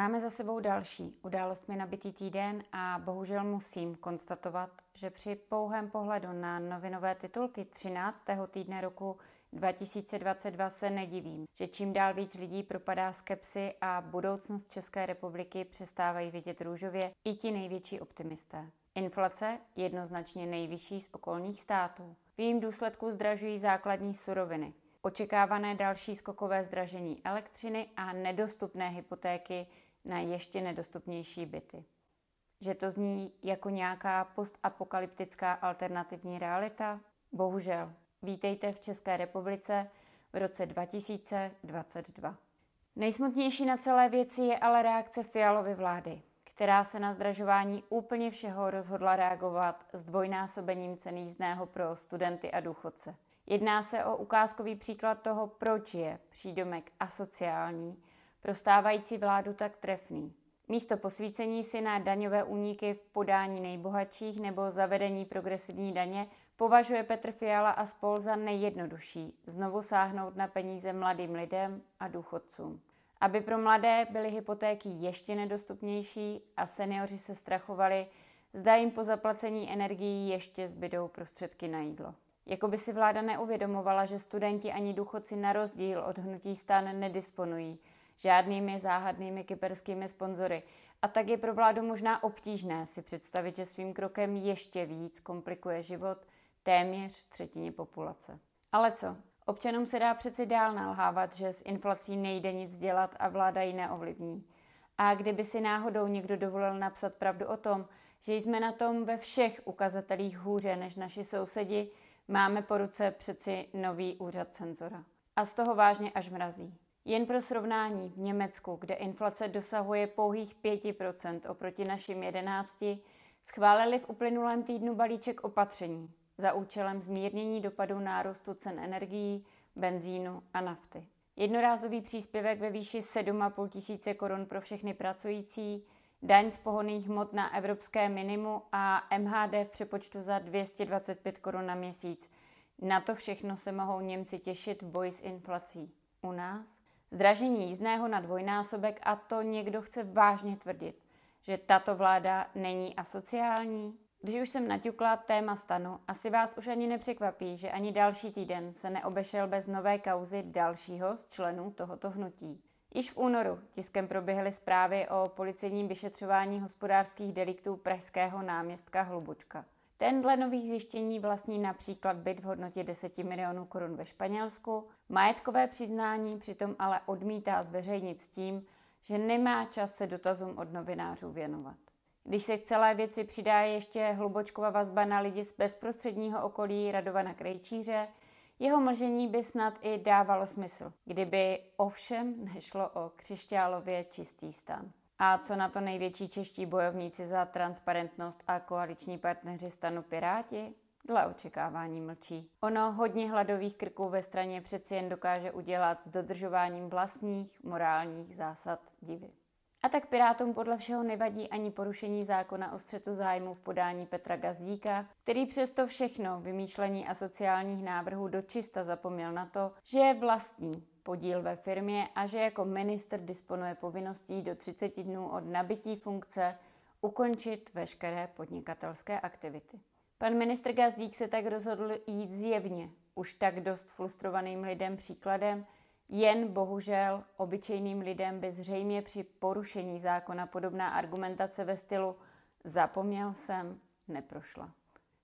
Máme za sebou další událostmi nabitý týden a bohužel musím konstatovat, že při pouhém pohledu na novinové titulky 13. týdne roku 2022 se nedivím, že čím dál víc lidí propadá skepsy a budoucnost České republiky přestávají vidět růžově i ti největší optimisté. Inflace jednoznačně nejvyšší z okolních států. V jejím důsledku zdražují základní suroviny. Očekávané další skokové zdražení elektřiny a nedostupné hypotéky na ještě nedostupnější byty. Že to zní jako nějaká postapokalyptická alternativní realita? Bohužel. Vítejte v České republice v roce 2022. Nejsmutnější na celé věci je ale reakce Fialovy vlády, která se na zdražování úplně všeho rozhodla reagovat s dvojnásobením ceny jízdného pro studenty a důchodce. Jedná se o ukázkový příklad toho, proč je přídomek asociální pro stávající vládu tak trefný. Místo posvícení si na daňové úniky v podání nejbohatších nebo zavedení progresivní daně považuje Petr Fiala a spol za nejjednodušší znovu sáhnout na peníze mladým lidem a důchodcům. Aby pro mladé byly hypotéky ještě nedostupnější a seniori se strachovali, zda jim po zaplacení energií ještě zbydou prostředky na jídlo. Jako by si vláda neuvědomovala, že studenti ani důchodci na rozdíl od hnutí stan nedisponují žádnými záhadnými kyperskými sponzory. A tak je pro vládu možná obtížné si představit, že svým krokem ještě víc komplikuje život téměř třetině populace. Ale co? Občanům se dá přeci dál nalhávat, že s inflací nejde nic dělat a vláda ji neovlivní. A kdyby si náhodou někdo dovolil napsat pravdu o tom, že jsme na tom ve všech ukazatelích hůře než naši sousedi, máme po ruce přeci nový úřad cenzora. A z toho vážně až mrazí. Jen pro srovnání, v Německu, kde inflace dosahuje pouhých 5% oproti našim 11, schválili v uplynulém týdnu balíček opatření za účelem zmírnění dopadu nárůstu cen energií, benzínu a nafty. Jednorázový příspěvek ve výši 7,5 tisíce korun pro všechny pracující, daň z pohonných hmot na evropské minimu a MHD v přepočtu za 225 korun na měsíc. Na to všechno se mohou Němci těšit v boji s inflací. U nás? Zdražení jízdného na dvojnásobek a to někdo chce vážně tvrdit, že tato vláda není asociální? Když už jsem naťukla téma stanu, asi vás už ani nepřekvapí, že ani další týden se neobešel bez nové kauzy dalšího z členů tohoto hnutí. Již v únoru tiskem proběhly zprávy o policejním vyšetřování hospodářských deliktů pražského náměstka Hlubučka. Ten dle nových zjištění vlastní například byt v hodnotě 10 milionů korun ve Španělsku, majetkové přiznání přitom ale odmítá zveřejnit s tím, že nemá čas se dotazům od novinářů věnovat. Když se k celé věci přidá ještě hlubočková vazba na lidi z bezprostředního okolí Radovana Krejčíře, jeho mlžení by snad i dávalo smysl, kdyby ovšem nešlo o křišťálově čistý stan. A co na to největší čeští bojovníci za transparentnost a koaliční partneři stanu Piráti? Dle očekávání mlčí. Ono hodně hladových krků ve straně přeci jen dokáže udělat s dodržováním vlastních morálních zásad divy. A tak Pirátům podle všeho nevadí ani porušení zákona o střetu zájmu v podání Petra Gazdíka, který přesto všechno vymýšlení a sociálních návrhů dočista zapomněl na to, že je vlastní podíl ve firmě a že jako minister disponuje povinností do 30 dnů od nabití funkce ukončit veškeré podnikatelské aktivity. Pan ministr Gazdík se tak rozhodl jít zjevně už tak dost frustrovaným lidem příkladem, jen bohužel obyčejným lidem by zřejmě při porušení zákona podobná argumentace ve stylu zapomněl jsem neprošla.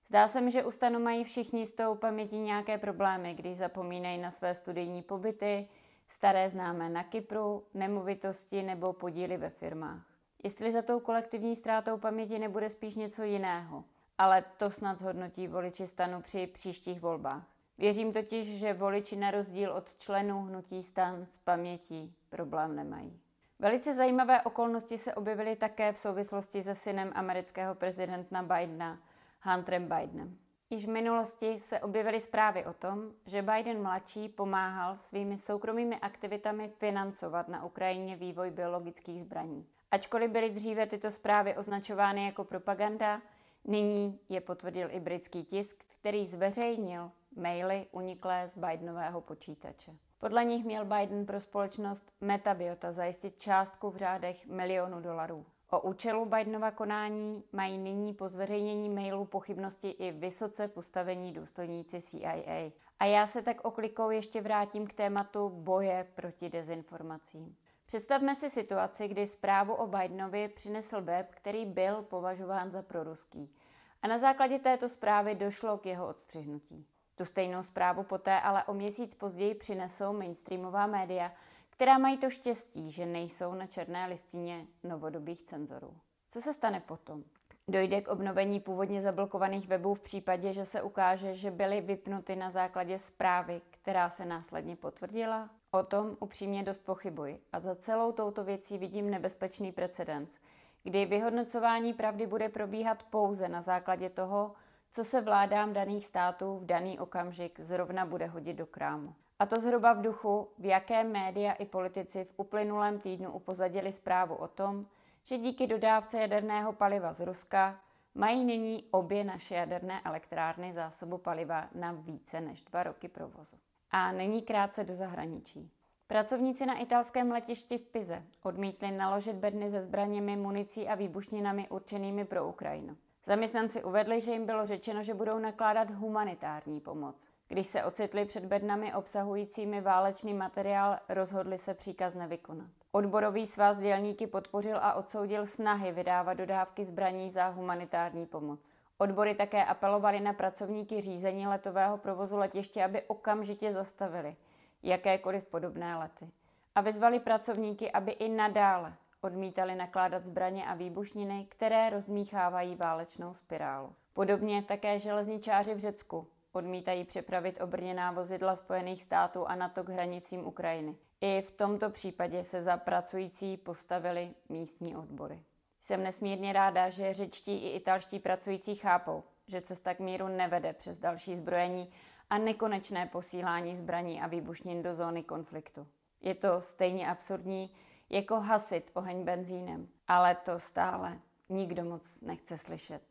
Zdá se mi, že u stanu mají všichni s tou pamětí nějaké problémy, když zapomínají na své studijní pobyty, staré známé na Kypru, nemovitosti nebo podíly ve firmách. Jestli za tou kolektivní ztrátou paměti nebude spíš něco jiného, ale to snad zhodnotí voliči stanu při příštích volbách. Věřím totiž, že voliči na rozdíl od členů hnutí stan s pamětí problém nemají. Velice zajímavé okolnosti se objevily také v souvislosti se synem amerického prezidenta Bidena, Hunterem Bidenem. Již v minulosti se objevily zprávy o tom, že Biden mladší pomáhal svými soukromými aktivitami financovat na Ukrajině vývoj biologických zbraní. Ačkoliv byly dříve tyto zprávy označovány jako propaganda, nyní je potvrdil i britský tisk, který zveřejnil maily uniklé z Bidenového počítače. Podle nich měl Biden pro společnost Metabiota zajistit částku v řádech milionů dolarů. O účelu Bidenova konání mají nyní po zveřejnění mailu pochybnosti i vysoce postavení důstojníci CIA. A já se tak oklikou ještě vrátím k tématu boje proti dezinformacím. Představme si situaci, kdy zprávu o Bidenovi přinesl web, který byl považován za proruský. A na základě této zprávy došlo k jeho odstřihnutí. Tu stejnou zprávu poté ale o měsíc později přinesou mainstreamová média, která mají to štěstí, že nejsou na černé listině novodobých cenzorů. Co se stane potom? Dojde k obnovení původně zablokovaných webů v případě, že se ukáže, že byly vypnuty na základě zprávy, která se následně potvrdila? O tom upřímně dost pochybuji a za celou touto věcí vidím nebezpečný precedens, kdy vyhodnocování pravdy bude probíhat pouze na základě toho, co se vládám daných států v daný okamžik zrovna bude hodit do krámu. A to zhruba v duchu, v jaké média i politici v uplynulém týdnu upozadili zprávu o tom, že díky dodávce jaderného paliva z Ruska mají nyní obě naše jaderné elektrárny zásobu paliva na více než dva roky provozu. A není krátce do zahraničí. Pracovníci na italském letišti v Pize odmítli naložit bedny se zbraněmi, municí a výbušninami určenými pro Ukrajinu. Zaměstnanci uvedli, že jim bylo řečeno, že budou nakládat humanitární pomoc. Když se ocitli před bednami obsahujícími válečný materiál, rozhodli se příkaz nevykonat. Odborový svaz dělníky podpořil a odsoudil snahy vydávat dodávky zbraní za humanitární pomoc. Odbory také apelovali na pracovníky řízení letového provozu letiště, aby okamžitě zastavili jakékoliv podobné lety. A vyzvali pracovníky, aby i nadále odmítali nakládat zbraně a výbušniny, které rozmíchávají válečnou spirálu. Podobně také železničáři v Řecku odmítají přepravit obrněná vozidla Spojených států a NATO k hranicím Ukrajiny. I v tomto případě se za pracující postavili místní odbory. Jsem nesmírně ráda, že řečtí i italští pracující chápou, že cesta k míru nevede přes další zbrojení a nekonečné posílání zbraní a výbušnin do zóny konfliktu. Je to stejně absurdní, jako hasit oheň benzínem, ale to stále nikdo moc nechce slyšet.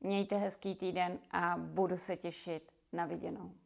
Mějte hezký týden a budu se těšit na viděnou.